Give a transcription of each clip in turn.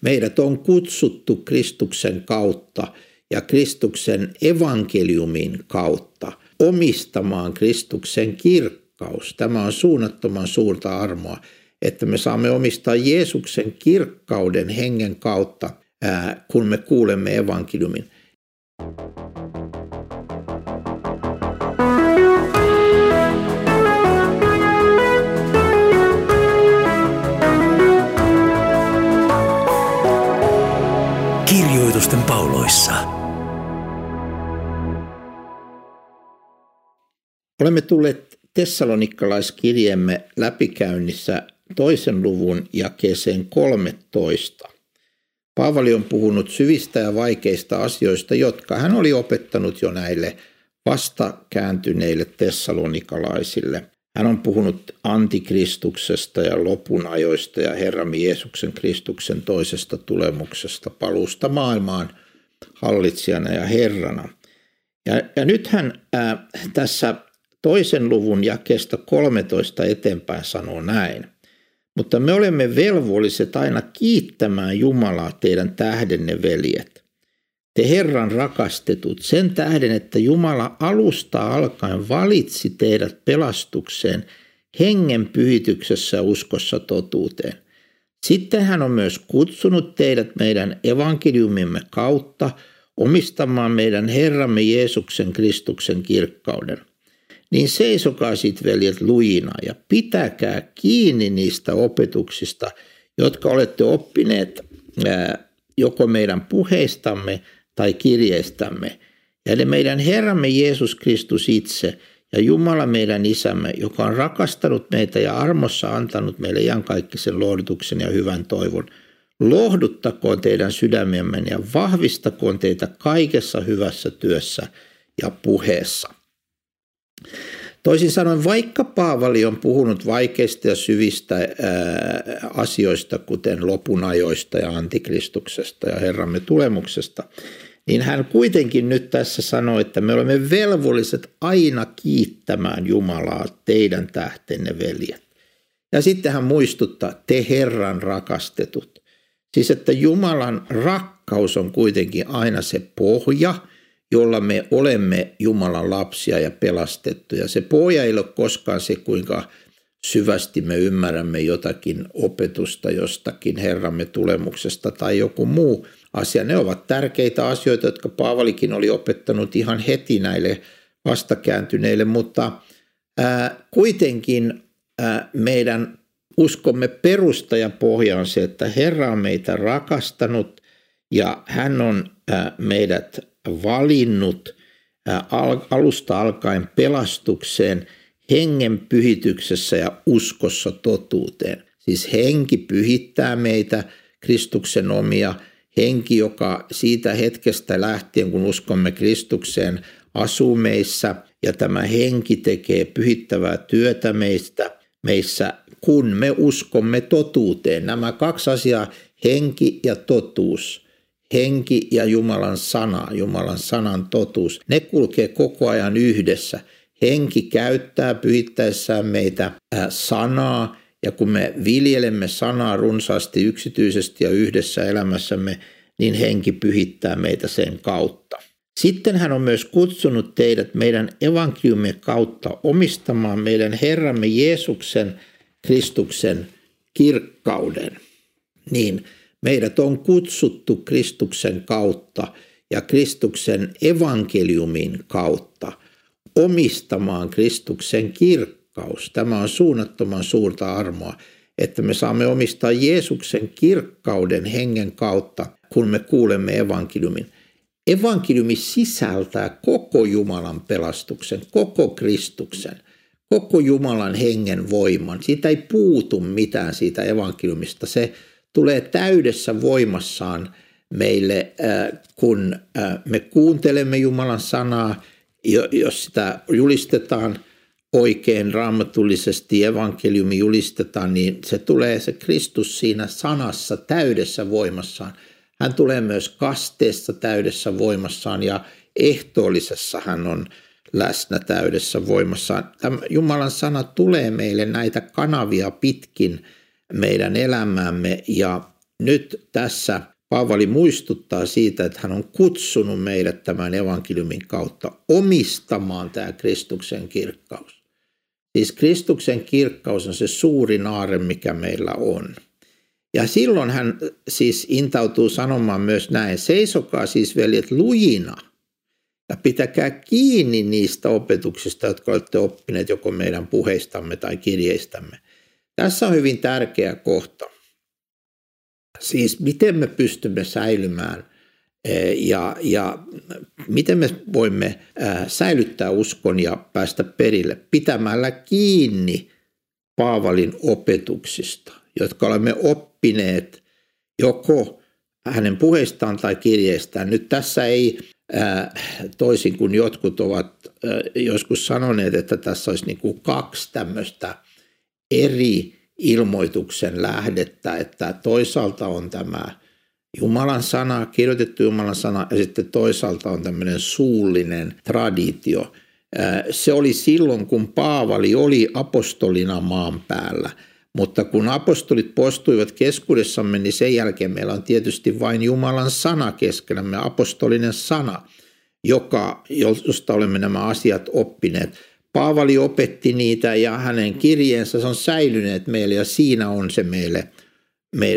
Meidät on kutsuttu Kristuksen kautta ja Kristuksen evankeliumin kautta omistamaan Kristuksen kirkkaus. Tämä on suunnattoman suurta armoa, että me saamme omistaa Jeesuksen kirkkauden hengen kautta, kun me kuulemme evankeliumin. Pauloissa. Olemme tulleet Tessalonikkalaiskirjemme läpikäynnissä toisen luvun jakeeseen 13. Paavali on puhunut syvistä ja vaikeista asioista, jotka hän oli opettanut jo näille vasta kääntyneille tessalonikalaisille. Hän on puhunut antikristuksesta ja lopunajoista ja Herramme Jeesuksen Kristuksen toisesta tulemuksesta palusta maailmaan hallitsijana ja Herrana. Ja, ja nyt hän ää, tässä toisen luvun jakeesta 13 eteenpäin sanoo näin. Mutta me olemme velvolliset aina kiittämään Jumalaa teidän tähdenne veljet. Te Herran rakastetut, sen tähden, että Jumala alusta alkaen valitsi teidät pelastukseen hengen pyhityksessä uskossa totuuteen. Sitten hän on myös kutsunut teidät meidän evankeliumimme kautta omistamaan meidän Herramme Jeesuksen Kristuksen kirkkauden niin seisokaa sit veljet lujina ja pitäkää kiinni niistä opetuksista, jotka olette oppineet joko meidän puheistamme tai kirjeistämme. Eli meidän Herramme Jeesus Kristus itse ja Jumala meidän isämme, joka on rakastanut meitä ja armossa antanut meille iankaikkisen lohdutuksen ja hyvän toivon, lohduttakoon teidän sydämemme ja vahvistakoon teitä kaikessa hyvässä työssä ja puheessa. Toisin sanoen, vaikka Paavali on puhunut vaikeista ja syvistä ää, asioista, kuten lopunajoista ja antikristuksesta ja Herramme tulemuksesta, niin hän kuitenkin nyt tässä sanoi, että me olemme velvolliset aina kiittämään Jumalaa teidän tähtenne veljet. Ja sitten hän muistuttaa, te Herran rakastetut. Siis että Jumalan rakkaus on kuitenkin aina se pohja – jolla me olemme Jumalan lapsia ja pelastettuja. Se pohja ei ole koskaan se, kuinka syvästi me ymmärrämme jotakin opetusta jostakin Herramme tulemuksesta tai joku muu asia. Ne ovat tärkeitä asioita, jotka Paavalikin oli opettanut ihan heti näille vastakääntyneille, mutta kuitenkin meidän uskomme perusta ja pohja on se, että Herra on meitä rakastanut ja hän on meidät valinnut alusta alkaen pelastukseen hengen pyhityksessä ja uskossa totuuteen. Siis henki pyhittää meitä, Kristuksen omia, henki, joka siitä hetkestä lähtien, kun uskomme Kristukseen, asuu meissä ja tämä henki tekee pyhittävää työtä meistä, meissä, kun me uskomme totuuteen. Nämä kaksi asiaa, henki ja totuus – henki ja Jumalan sana, Jumalan sanan totuus, ne kulkee koko ajan yhdessä. Henki käyttää pyhittäessään meitä sanaa, ja kun me viljelemme sanaa runsaasti yksityisesti ja yhdessä elämässämme, niin henki pyhittää meitä sen kautta. Sitten hän on myös kutsunut teidät meidän evankeliumin kautta omistamaan meidän Herramme Jeesuksen Kristuksen kirkkauden. Niin Meidät on kutsuttu Kristuksen kautta ja Kristuksen evankeliumin kautta omistamaan Kristuksen kirkkaus. Tämä on suunnattoman suurta armoa, että me saamme omistaa Jeesuksen kirkkauden hengen kautta, kun me kuulemme evankeliumin. Evankeliumi sisältää koko Jumalan pelastuksen, koko Kristuksen, koko Jumalan hengen voiman. Siitä ei puutu mitään siitä evankeliumista. Se tulee täydessä voimassaan meille, äh, kun äh, me kuuntelemme Jumalan sanaa, jos sitä julistetaan oikein raamatullisesti, evankeliumi julistetaan, niin se tulee se Kristus siinä sanassa täydessä voimassaan. Hän tulee myös kasteessa täydessä voimassaan ja ehtoollisessa hän on läsnä täydessä voimassaan. Tämä Jumalan sana tulee meille näitä kanavia pitkin – meidän elämäämme ja nyt tässä Paavali muistuttaa siitä, että hän on kutsunut meidät tämän evankeliumin kautta omistamaan tämä Kristuksen kirkkaus. Siis Kristuksen kirkkaus on se suuri aare, mikä meillä on. Ja silloin hän siis intautuu sanomaan myös näin, seisokaa siis veljet lujina ja pitäkää kiinni niistä opetuksista, jotka olette oppineet joko meidän puheistamme tai kirjeistämme. Tässä on hyvin tärkeä kohta. Siis miten me pystymme säilymään ja, ja miten me voimme eh, säilyttää uskon ja päästä perille pitämällä kiinni Paavalin opetuksista, jotka olemme oppineet joko hänen puheistaan tai kirjeistään. Nyt tässä ei eh, toisin kuin jotkut ovat joskus sanoneet, että tässä olisi niin kuin kaksi tämmöistä eri ilmoituksen lähdettä, että toisaalta on tämä Jumalan sana, kirjoitettu Jumalan sana ja sitten toisaalta on tämmöinen suullinen traditio. Se oli silloin, kun Paavali oli apostolina maan päällä, mutta kun apostolit poistuivat keskuudessamme, niin sen jälkeen meillä on tietysti vain Jumalan sana keskenämme, apostolinen sana, joka, josta olemme nämä asiat oppineet. Paavali opetti niitä ja hänen kirjeensä on säilyneet meille ja siinä on se meille,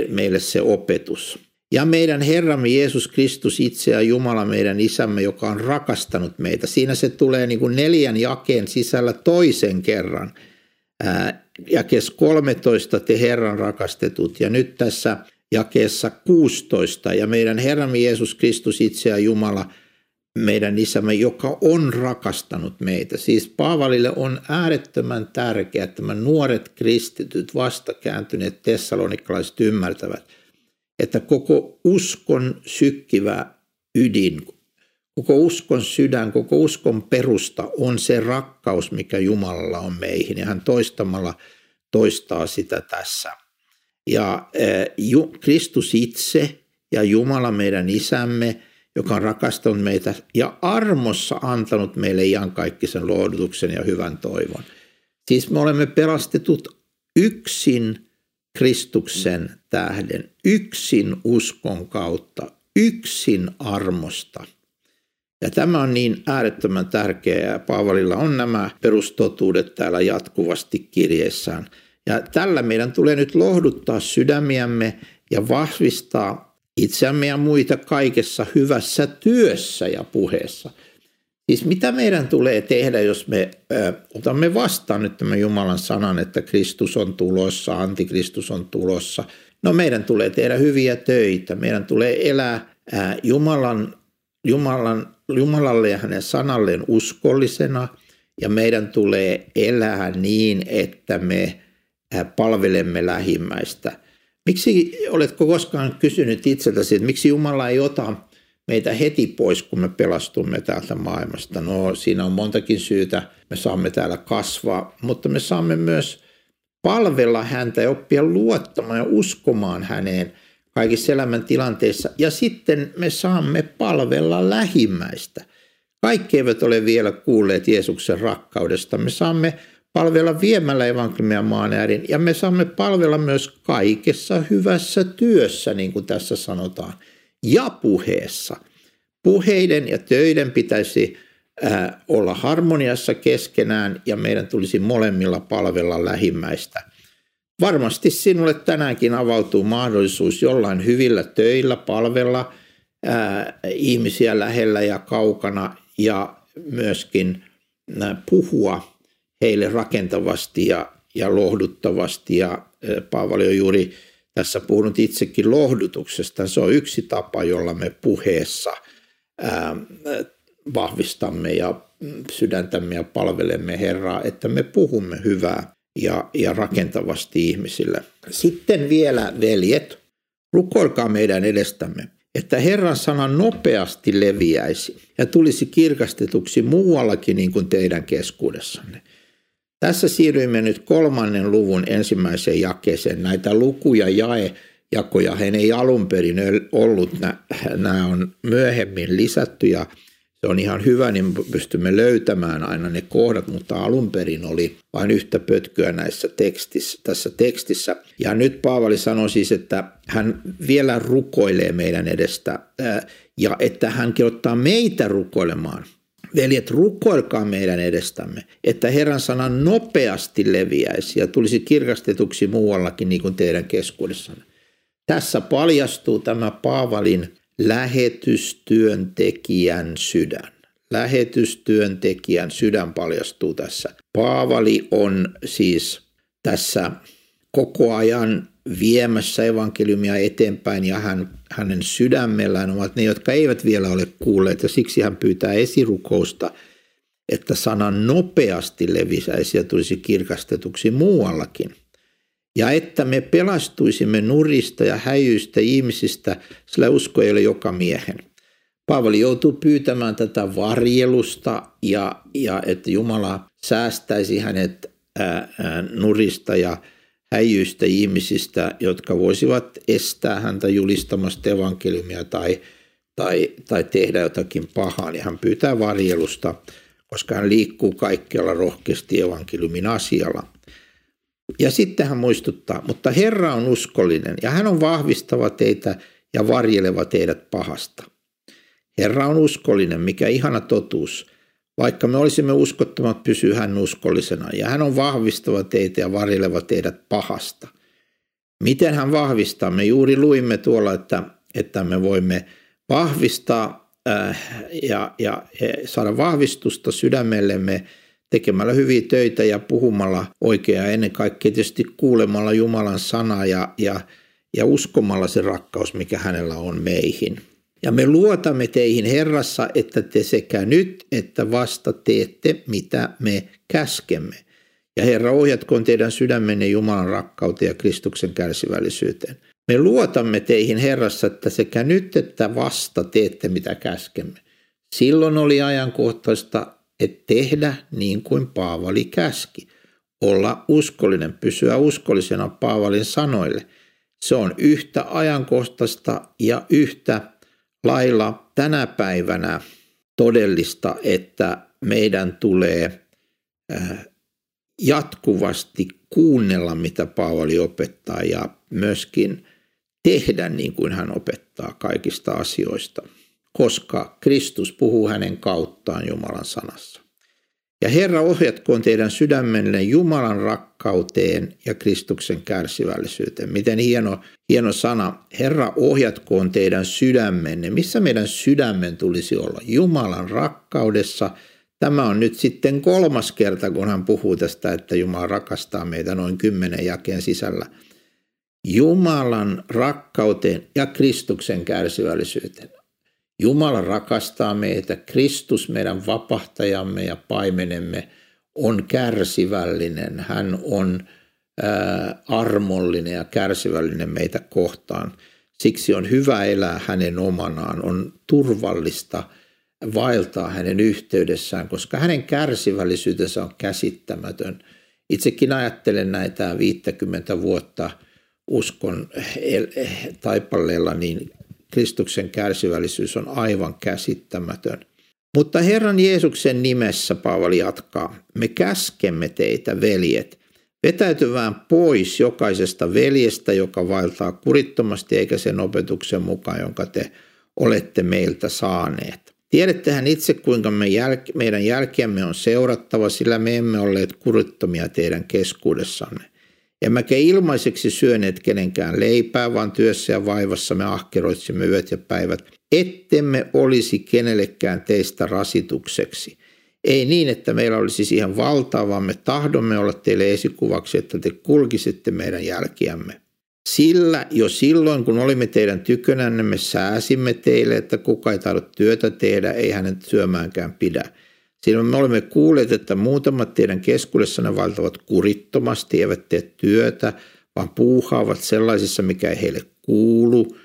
meille se opetus. Ja meidän Herramme Jeesus Kristus itse ja Jumala meidän isämme, joka on rakastanut meitä. Siinä se tulee niin kuin neljän jakeen sisällä toisen kerran. Jakes 13 te Herran rakastetut ja nyt tässä jakeessa 16 ja meidän Herramme Jeesus Kristus itse ja Jumala – meidän isämme, joka on rakastanut meitä. Siis Paavalille on äärettömän tärkeää, että nämä nuoret kristityt, vastakääntyneet tessalonikalaiset ymmärtävät, että koko uskon sykkivä ydin, koko uskon sydän, koko uskon perusta on se rakkaus, mikä Jumalalla on meihin. Ja hän toistamalla toistaa sitä tässä. Ja eh, Kristus itse ja Jumala meidän isämme – joka on rakastanut meitä ja armossa antanut meille iankaikkisen lohdutuksen ja hyvän toivon. Siis me olemme pelastetut yksin Kristuksen tähden, yksin uskon kautta, yksin armosta. Ja tämä on niin äärettömän tärkeää Paavalilla on nämä perustotuudet täällä jatkuvasti kirjeessään. Ja tällä meidän tulee nyt lohduttaa sydämiämme ja vahvistaa itseämme ja muita kaikessa hyvässä työssä ja puheessa. Siis mitä meidän tulee tehdä, jos me ö, otamme vastaan nyt tämän Jumalan sanan, että Kristus on tulossa, antikristus on tulossa. No meidän tulee tehdä hyviä töitä, meidän tulee elää ä, Jumalan, Jumalan, Jumalalle ja hänen sanalleen uskollisena. Ja meidän tulee elää niin, että me palvelemme lähimmäistä – Miksi oletko koskaan kysynyt itseltäsi, että miksi Jumala ei ota meitä heti pois, kun me pelastumme täältä maailmasta? No siinä on montakin syytä. Me saamme täällä kasvaa, mutta me saamme myös palvella häntä ja oppia luottamaan ja uskomaan häneen kaikissa elämän tilanteissa. Ja sitten me saamme palvella lähimmäistä. Kaikki eivät ole vielä kuulleet Jeesuksen rakkaudesta. Me saamme palvella viemällä evankeliumia maan äärin ja me saamme palvella myös kaikessa hyvässä työssä, niin kuin tässä sanotaan, ja puheessa. Puheiden ja töiden pitäisi olla harmoniassa keskenään ja meidän tulisi molemmilla palvella lähimmäistä. Varmasti sinulle tänäänkin avautuu mahdollisuus jollain hyvillä töillä palvella ää, ihmisiä lähellä ja kaukana ja myöskin ää, puhua heille rakentavasti ja, ja lohduttavasti. Ja Paavali on juuri tässä puhunut itsekin lohdutuksesta. Se on yksi tapa, jolla me puheessa ää, vahvistamme ja sydäntämme ja palvelemme Herraa, että me puhumme hyvää ja, ja rakentavasti ihmisille. Sitten vielä veljet, rukoilkaa meidän edestämme, että Herran sana nopeasti leviäisi ja tulisi kirkastetuksi muuallakin niin kuin teidän keskuudessanne – tässä siirryimme nyt kolmannen luvun ensimmäiseen jakeeseen. Näitä lukuja jae jakoja hän ei alun perin ollut, nämä on myöhemmin lisätty ja se on ihan hyvä, niin pystymme löytämään aina ne kohdat, mutta alun perin oli vain yhtä pötkyä näissä tekstissä, tässä tekstissä. Ja nyt Paavali sanoi siis, että hän vielä rukoilee meidän edestä ja että hän ottaa meitä rukoilemaan. Veljet, rukoilkaa meidän edestämme, että Herran sana nopeasti leviäisi ja tulisi kirkastetuksi muuallakin niin kuin teidän keskuudessanne. Tässä paljastuu tämä Paavalin lähetystyöntekijän sydän. Lähetystyöntekijän sydän paljastuu tässä. Paavali on siis tässä koko ajan viemässä evankeliumia eteenpäin ja hän, hänen sydämellään ovat ne, jotka eivät vielä ole kuulleet ja siksi hän pyytää esirukousta, että sana nopeasti levisäisi ja tulisi kirkastetuksi muuallakin ja että me pelastuisimme nurista ja häijyistä ihmisistä, sillä usko ei ole joka miehen. Paavali joutuu pyytämään tätä varjelusta ja, ja että Jumala säästäisi hänet ää, ää, nurista ja häijyistä ihmisistä, jotka voisivat estää häntä julistamasta evankeliumia tai, tai, tai tehdä jotakin pahaa. Niin hän pyytää varjelusta, koska hän liikkuu kaikkialla rohkeasti evankeliumin asialla. Ja sitten hän muistuttaa, mutta Herra on uskollinen ja hän on vahvistava teitä ja varjeleva teidät pahasta. Herra on uskollinen, mikä ihana totuus. Vaikka me olisimme uskottomat, pysyy hän uskollisena ja hän on vahvistava teitä ja varjeleva teidät pahasta. Miten hän vahvistaa? Me juuri luimme tuolla, että, että me voimme vahvistaa äh, ja, ja, ja saada vahvistusta sydämellemme – tekemällä hyviä töitä ja puhumalla oikeaa ennen kaikkea tietysti kuulemalla Jumalan sanaa ja, ja, ja uskomalla se rakkaus, mikä hänellä on meihin. Ja me luotamme teihin Herrassa, että te sekä nyt että vasta teette, mitä me käskemme. Ja Herra, ohjatkoon teidän sydämenne Jumalan rakkauteen ja Kristuksen kärsivällisyyteen. Me luotamme teihin Herrassa, että sekä nyt että vasta teette, mitä käskemme. Silloin oli ajankohtaista että tehdä niin kuin Paavali käski. Olla uskollinen, pysyä uskollisena Paavalin sanoille. Se on yhtä ajankohtaista ja yhtä lailla tänä päivänä todellista, että meidän tulee äh, jatkuvasti kuunnella, mitä Paavali opettaa ja myöskin tehdä niin kuin hän opettaa kaikista asioista koska Kristus puhuu hänen kauttaan Jumalan sanassa. Ja Herra ohjatkoon teidän sydämenne Jumalan rakkauteen ja Kristuksen kärsivällisyyteen. Miten hieno, hieno sana. Herra ohjatkoon teidän sydämenne. Missä meidän sydämen tulisi olla? Jumalan rakkaudessa. Tämä on nyt sitten kolmas kerta, kun hän puhuu tästä, että Jumala rakastaa meitä noin kymmenen jakeen sisällä. Jumalan rakkauteen ja Kristuksen kärsivällisyyteen. Jumala rakastaa meitä, Kristus meidän vapahtajamme ja paimenemme on kärsivällinen, hän on ää, armollinen ja kärsivällinen meitä kohtaan. Siksi on hyvä elää hänen omanaan, on turvallista vaeltaa hänen yhteydessään, koska hänen kärsivällisyytensä on käsittämätön. Itsekin ajattelen näitä 50 vuotta uskon taipaleella, niin Kristuksen kärsivällisyys on aivan käsittämätön. Mutta Herran Jeesuksen nimessä Paavali jatkaa, me käskemme teitä, veljet, vetäytyvään pois jokaisesta veljestä, joka vaeltaa kurittomasti eikä sen opetuksen mukaan, jonka te olette meiltä saaneet. Tiedättehän itse, kuinka me jäl- meidän jälkiämme on seurattava, sillä me emme olleet kurittomia teidän keskuudessanne. Emmekä ilmaiseksi syöneet kenenkään leipää, vaan työssä ja vaivassa me ahkeroitsimme yöt ja päivät, ettemme olisi kenellekään teistä rasitukseksi. Ei niin, että meillä olisi siihen valtaa, vaan me tahdomme olla teille esikuvaksi, että te kulkisitte meidän jälkiämme. Sillä jo silloin, kun olimme teidän tykönänne, me sääsimme teille, että kuka ei tahdo työtä tehdä, ei hänen syömäänkään pidä – Siinä me olemme kuulleet, että muutamat teidän keskuudessanne valtavat kurittomasti, eivät tee työtä, vaan puuhaavat sellaisissa, mikä ei heille kuulu.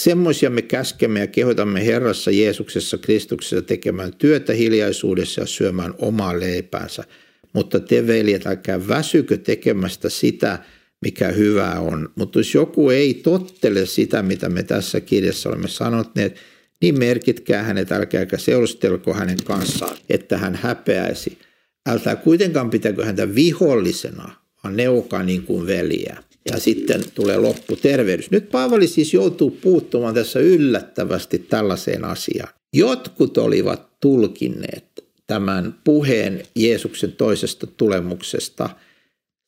Semmoisia me käskemme ja kehotamme Herrassa Jeesuksessa Kristuksessa tekemään työtä hiljaisuudessa ja syömään omaa leipäänsä. Mutta te veljet, älkää väsykö tekemästä sitä, mikä hyvää on. Mutta jos joku ei tottele sitä, mitä me tässä kirjassa olemme sanoneet, niin merkitkää hänet, älkääkä seurustelko hänen kanssaan, että hän häpeäisi. Älkää kuitenkaan pitäkö häntä vihollisena, vaan neukaa niin kuin veliä. Ja sitten tulee loppu tervehdys. Nyt Paavali siis joutuu puuttumaan tässä yllättävästi tällaiseen asiaan. Jotkut olivat tulkinneet tämän puheen Jeesuksen toisesta tulemuksesta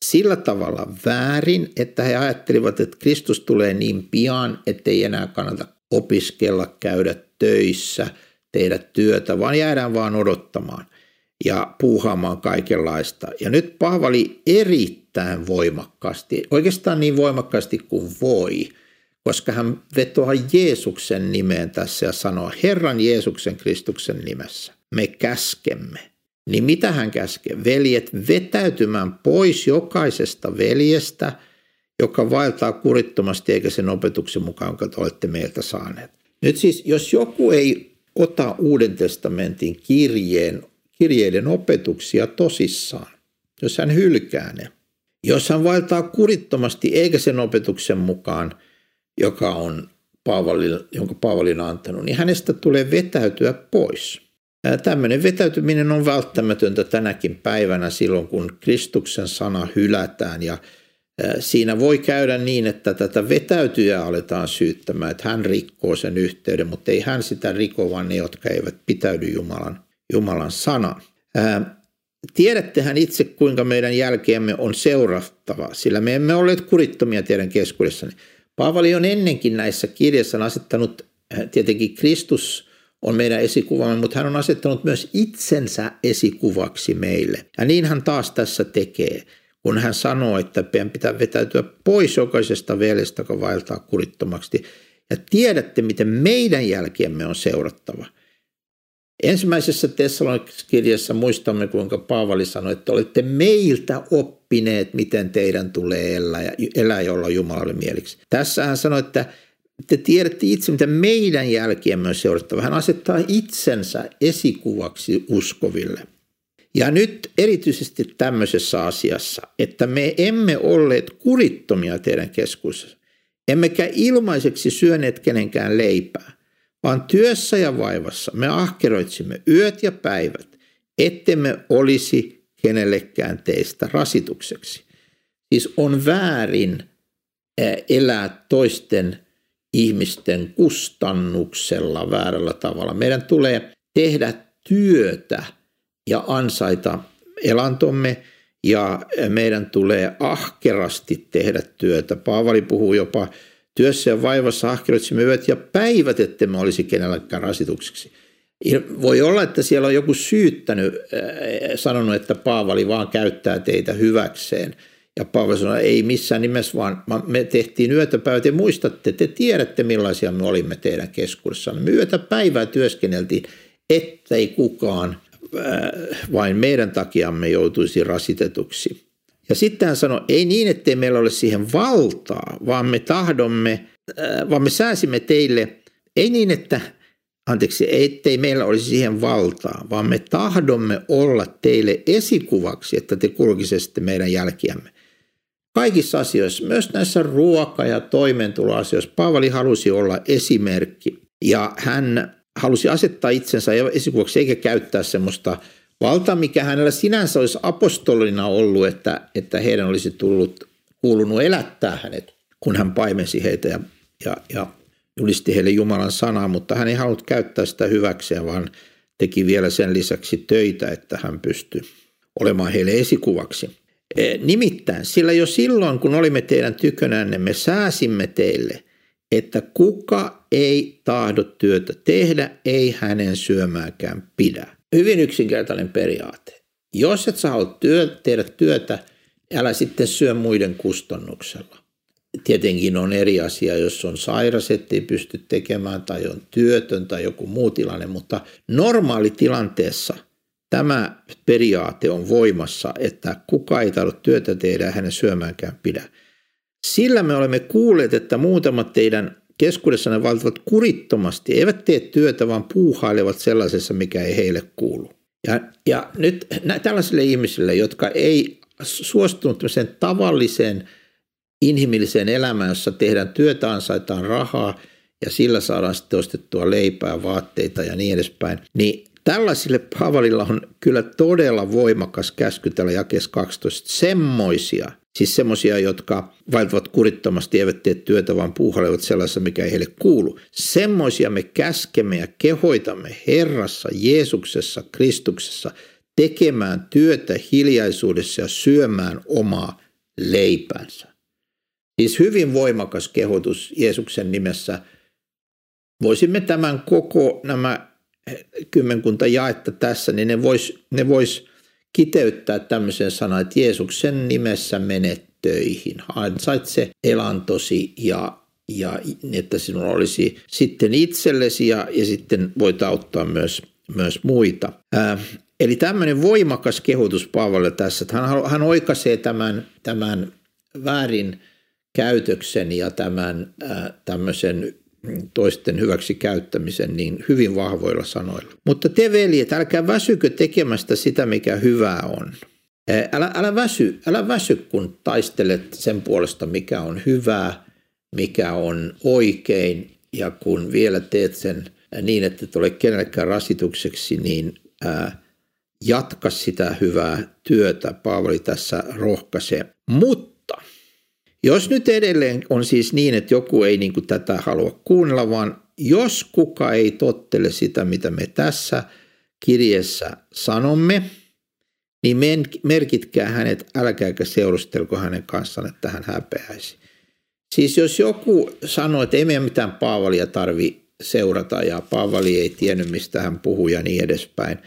sillä tavalla väärin, että he ajattelivat, että Kristus tulee niin pian, ettei enää kannata opiskella, käydä töissä, tehdä työtä, vaan jäädään vaan odottamaan ja puuhaamaan kaikenlaista. Ja nyt Paavali erittäin voimakkaasti, oikeastaan niin voimakkaasti kuin voi, koska hän vetoaa Jeesuksen nimeen tässä ja sanoo Herran Jeesuksen Kristuksen nimessä. Me käskemme. Niin mitä hän käskee? Veljet vetäytymään pois jokaisesta veljestä, joka vaeltaa kurittomasti eikä sen opetuksen mukaan, jonka te olette meiltä saaneet. Nyt siis, jos joku ei ota Uuden testamentin kirjeen, kirjeiden opetuksia tosissaan, jos hän hylkää ne, jos hän vaeltaa kurittomasti eikä sen opetuksen mukaan, joka on Paavali, jonka Paavali on antanut, niin hänestä tulee vetäytyä pois. Tämmöinen vetäytyminen on välttämätöntä tänäkin päivänä silloin, kun Kristuksen sana hylätään ja Siinä voi käydä niin, että tätä vetäytyjää aletaan syyttämään, että hän rikkoo sen yhteyden, mutta ei hän sitä riko, vaan ne, jotka eivät pitäydy Jumalan, Jumalan sanan. Tiedättehän itse, kuinka meidän jälkeemme on seurattava, sillä me emme olleet kurittomia teidän keskuudessanne. Paavali on ennenkin näissä kirjassa asettanut, tietenkin Kristus on meidän esikuvamme, mutta hän on asettanut myös itsensä esikuvaksi meille. Ja niin hän taas tässä tekee kun hän sanoo, että meidän pitää vetäytyä pois jokaisesta veljestä, joka vaeltaa kurittomaksi. Ja tiedätte, miten meidän jälkiemme on seurattava. Ensimmäisessä Tessalonikas-kirjassa muistamme, kuinka Paavali sanoi, että olette meiltä oppineet, miten teidän tulee elää ja, elää olla Jumalalle mieliksi. Tässä hän sanoi, että te tiedätte itse, miten meidän jälkiemme on seurattava. Hän asettaa itsensä esikuvaksi uskoville. Ja nyt erityisesti tämmöisessä asiassa, että me emme olleet kurittomia teidän keskuudessa, emmekä ilmaiseksi syöneet kenenkään leipää, vaan työssä ja vaivassa me ahkeroitsimme yöt ja päivät, ettemme olisi kenellekään teistä rasitukseksi. Siis on väärin elää toisten ihmisten kustannuksella väärällä tavalla. Meidän tulee tehdä työtä – ja ansaita elantomme ja meidän tulee ahkerasti tehdä työtä. Paavali puhuu jopa työssä ja vaivassa ahkeroitsimme yöt ja päivät, että me olisi kenellekään rasitukseksi. Voi olla, että siellä on joku syyttänyt, äh, sanonut, että Paavali vaan käyttää teitä hyväkseen. Ja Paavali sanoi, ei missään nimessä, vaan me tehtiin yötä päivät. Ja muistatte, te tiedätte millaisia me olimme teidän keskuudessanne. Me yötä päivää työskenneltiin, ettei kukaan vain meidän takiamme joutuisi rasitetuksi. Ja sitten hän sanoi, ei niin, ettei meillä ole siihen valtaa, vaan me tahdomme, äh, vaan me sääsimme teille, ei niin, että, anteeksi, ettei meillä olisi siihen valtaa, vaan me tahdomme olla teille esikuvaksi, että te kulkisitte meidän jälkiämme. Kaikissa asioissa, myös näissä ruoka- ja toimeentuloasioissa, Paavali halusi olla esimerkki ja hän halusi asettaa itsensä esikuvaksi eikä käyttää semmoista valtaa, mikä hänellä sinänsä olisi apostolina ollut, että, että heidän olisi tullut, kuulunut elättää hänet, kun hän paimensi heitä ja, ja, ja julisti heille Jumalan sanaa, mutta hän ei halunnut käyttää sitä hyväkseen, vaan teki vielä sen lisäksi töitä, että hän pystyi olemaan heille esikuvaksi. E, nimittäin, sillä jo silloin, kun olimme teidän tykönänne, me sääsimme teille – että kuka ei tahdo työtä tehdä, ei hänen syömäänkään pidä. Hyvin yksinkertainen periaate. Jos et saa työ, tehdä työtä, älä sitten syö muiden kustannuksella. Tietenkin on eri asia, jos on sairas, ettei pysty tekemään tai on työtön tai joku muu tilanne, mutta normaali tilanteessa tämä periaate on voimassa, että kuka ei tahdo työtä tehdä, hänen syömäänkään pidä. Sillä me olemme kuulleet, että muutamat teidän keskuudessanne valtavat kurittomasti, eivät tee työtä, vaan puuhailevat sellaisessa, mikä ei heille kuulu. Ja, ja nyt tällaisille ihmisille, jotka ei suostunut tavalliseen inhimilliseen elämään, jossa tehdään työtä, ansaitaan rahaa ja sillä saadaan sitten ostettua leipää, vaatteita ja niin edespäin. Niin tällaisille Paavalilla on kyllä todella voimakas käsky täällä jakeessa 12. Semmoisia, siis semmoisia, jotka vaeltavat kurittomasti, eivät tee työtä, vaan puuhailevat sellaisessa, mikä ei heille kuulu. Semmoisia me käskemme ja kehoitamme Herrassa, Jeesuksessa, Kristuksessa tekemään työtä hiljaisuudessa ja syömään omaa leipänsä. Siis hyvin voimakas kehotus Jeesuksen nimessä. Voisimme tämän koko nämä kymmenkunta jaetta tässä, niin ne vois, ne vois kiteyttää tämmöisen sanan, että Jeesuksen nimessä menet töihin. Ansaitse elantosi ja, ja että sinulla olisi sitten itsellesi ja, ja sitten voit auttaa myös, myös muita. Ää, eli tämmöinen voimakas kehotus Paavalle tässä, että hän, hän oikaisee tämän, tämän väärin käytöksen ja tämän ää, tämmöisen toisten hyväksi käyttämisen niin hyvin vahvoilla sanoilla. Mutta te veljet, älkää väsykö tekemästä sitä, mikä hyvää on. Älä, älä, väsy, älä väsy, kun taistelet sen puolesta, mikä on hyvää, mikä on oikein, ja kun vielä teet sen niin, että et ole kenellekään rasitukseksi, niin ää, jatka sitä hyvää työtä. Paavali tässä rohkaisee. Mutta jos nyt edelleen on siis niin, että joku ei niin kuin tätä halua kuunnella, vaan jos kuka ei tottele sitä, mitä me tässä kirjassa sanomme, niin merkitkää hänet, älkääkä seurustelko hänen kanssaan, että hän häpeäisi. Siis jos joku sanoo, että ei meidän mitään Paavalia tarvi seurata ja Paavali ei tiennyt, mistä hän puhuu ja niin edespäin,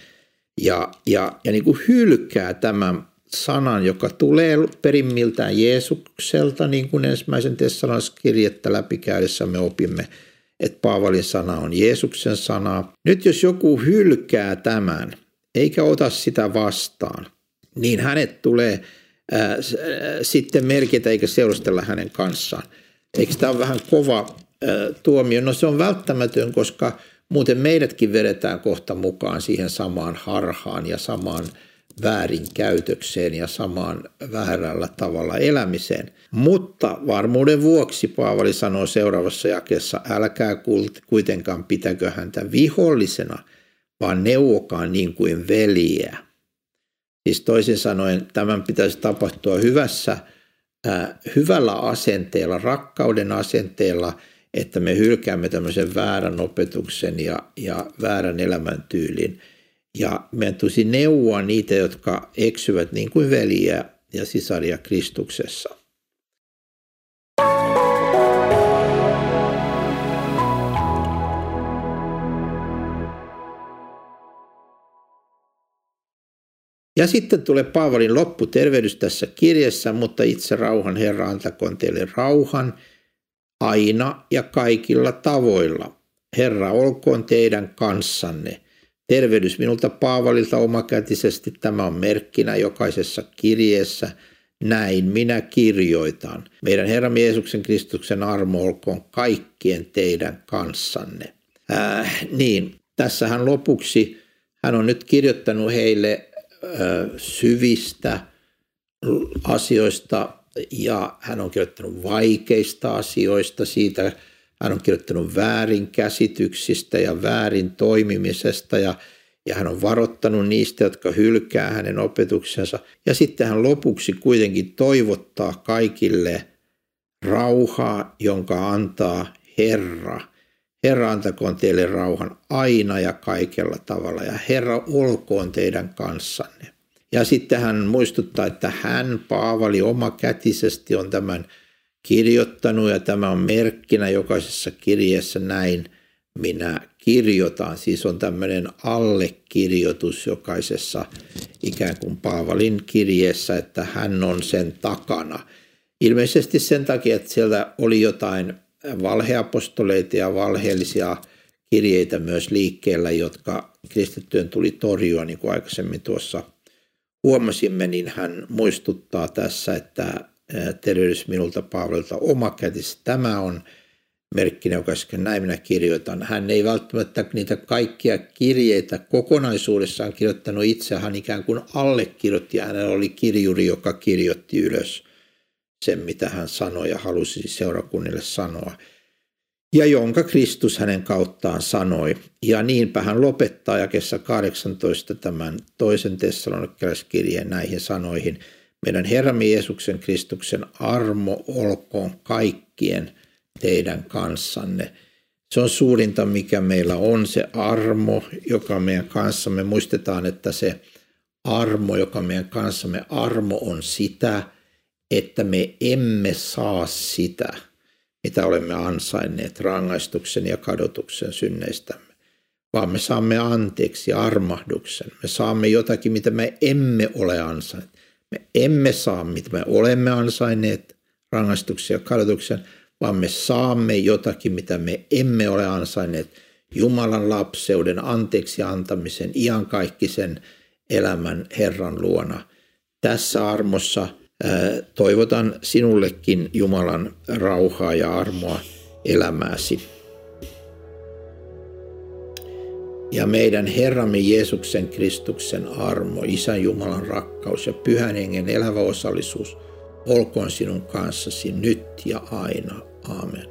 ja, ja, ja niin kuin hylkää tämän sanan, joka tulee perimmiltään Jeesukselta, niin kuin ensimmäisen Tessaloniskirjettä läpikäydessä me opimme, että Paavalin sana on Jeesuksen sana. Nyt jos joku hylkää tämän, eikä ota sitä vastaan, niin hänet tulee ää, sitten merkitä eikä seurustella hänen kanssaan. Eikö tämä ole vähän kova ää, tuomio? No se on välttämätön, koska muuten meidätkin vedetään kohta mukaan siihen samaan harhaan ja samaan väärinkäytökseen ja samaan väärällä tavalla elämiseen. Mutta varmuuden vuoksi Paavali sanoo seuraavassa jakeessa, älkää kuitenkaan pitäkö häntä vihollisena, vaan neuvokaa niin kuin veliä. Siis toisin sanoen tämän pitäisi tapahtua hyvässä, äh, hyvällä asenteella, rakkauden asenteella, että me hylkäämme tämmöisen väärän opetuksen ja, ja väärän elämäntyylin – ja meidän tulisi neuvoa niitä, jotka eksyvät niin kuin veliä ja sisaria Kristuksessa. Ja sitten tulee Paavalin lopputervehdys tässä kirjassa, mutta itse rauhan Herra antakoon teille rauhan aina ja kaikilla tavoilla. Herra olkoon teidän kanssanne. Tervehdys minulta Paavalilta omakätisesti. Tämä on merkkinä jokaisessa kirjeessä. Näin minä kirjoitan. Meidän Herran Jeesuksen Kristuksen armo olkoon kaikkien teidän kanssanne. Äh, niin, tässähän lopuksi hän on nyt kirjoittanut heille äh, syvistä asioista ja hän on kirjoittanut vaikeista asioista, siitä hän on kirjoittanut väärin käsityksistä ja väärin toimimisesta ja, ja hän on varoittanut niistä, jotka hylkää hänen opetuksensa. Ja sitten hän lopuksi kuitenkin toivottaa kaikille rauhaa, jonka antaa Herra. Herra antakoon teille rauhan aina ja kaikella tavalla ja Herra olkoon teidän kanssanne. Ja sitten hän muistuttaa, että hän, Paavali, omakätisesti on tämän – kirjoittanut ja tämä on merkkinä jokaisessa kirjeessä näin minä kirjoitan. Siis on tämmöinen allekirjoitus jokaisessa ikään kuin Paavalin kirjeessä, että hän on sen takana. Ilmeisesti sen takia, että siellä oli jotain valheapostoleita ja valheellisia kirjeitä myös liikkeellä, jotka kristittyön tuli torjua, niin kuin aikaisemmin tuossa huomasimme, niin hän muistuttaa tässä, että tervehdys minulta Paavalilta omakätisesti. Tämä on merkkinä, joka näin minä kirjoitan. Hän ei välttämättä niitä kaikkia kirjeitä kokonaisuudessaan kirjoittanut itse, hän ikään kuin allekirjoitti. Hänellä oli kirjuri, joka kirjoitti ylös sen, mitä hän sanoi ja halusi seurakunnille sanoa. ja jonka Kristus hänen kauttaan sanoi. Ja niinpä hän lopettaa jakessa 18 tämän toisen tessalonikalaiskirjeen näihin sanoihin. Meidän Herramme Jeesuksen Kristuksen armo olkoon kaikkien teidän kanssanne. Se on suurinta, mikä meillä on, se armo, joka meidän kanssamme. Muistetaan, että se armo, joka meidän kanssamme, armo on sitä, että me emme saa sitä – mitä olemme ansainneet rangaistuksen ja kadotuksen synneistämme, vaan me saamme anteeksi armahduksen. Me saamme jotakin, mitä me emme ole ansainneet. Me emme saa, mitä me olemme ansainneet rangaistuksen ja kadotuksen, vaan me saamme jotakin, mitä me emme ole ansainneet. Jumalan lapseuden, anteeksi antamisen, iankaikkisen elämän Herran luona. Tässä armossa – Toivotan sinullekin Jumalan rauhaa ja armoa elämääsi. Ja meidän Herramme Jeesuksen Kristuksen armo, Isän Jumalan rakkaus ja Pyhän Hengen elävä osallisuus olkoon sinun kanssasi nyt ja aina. Amen.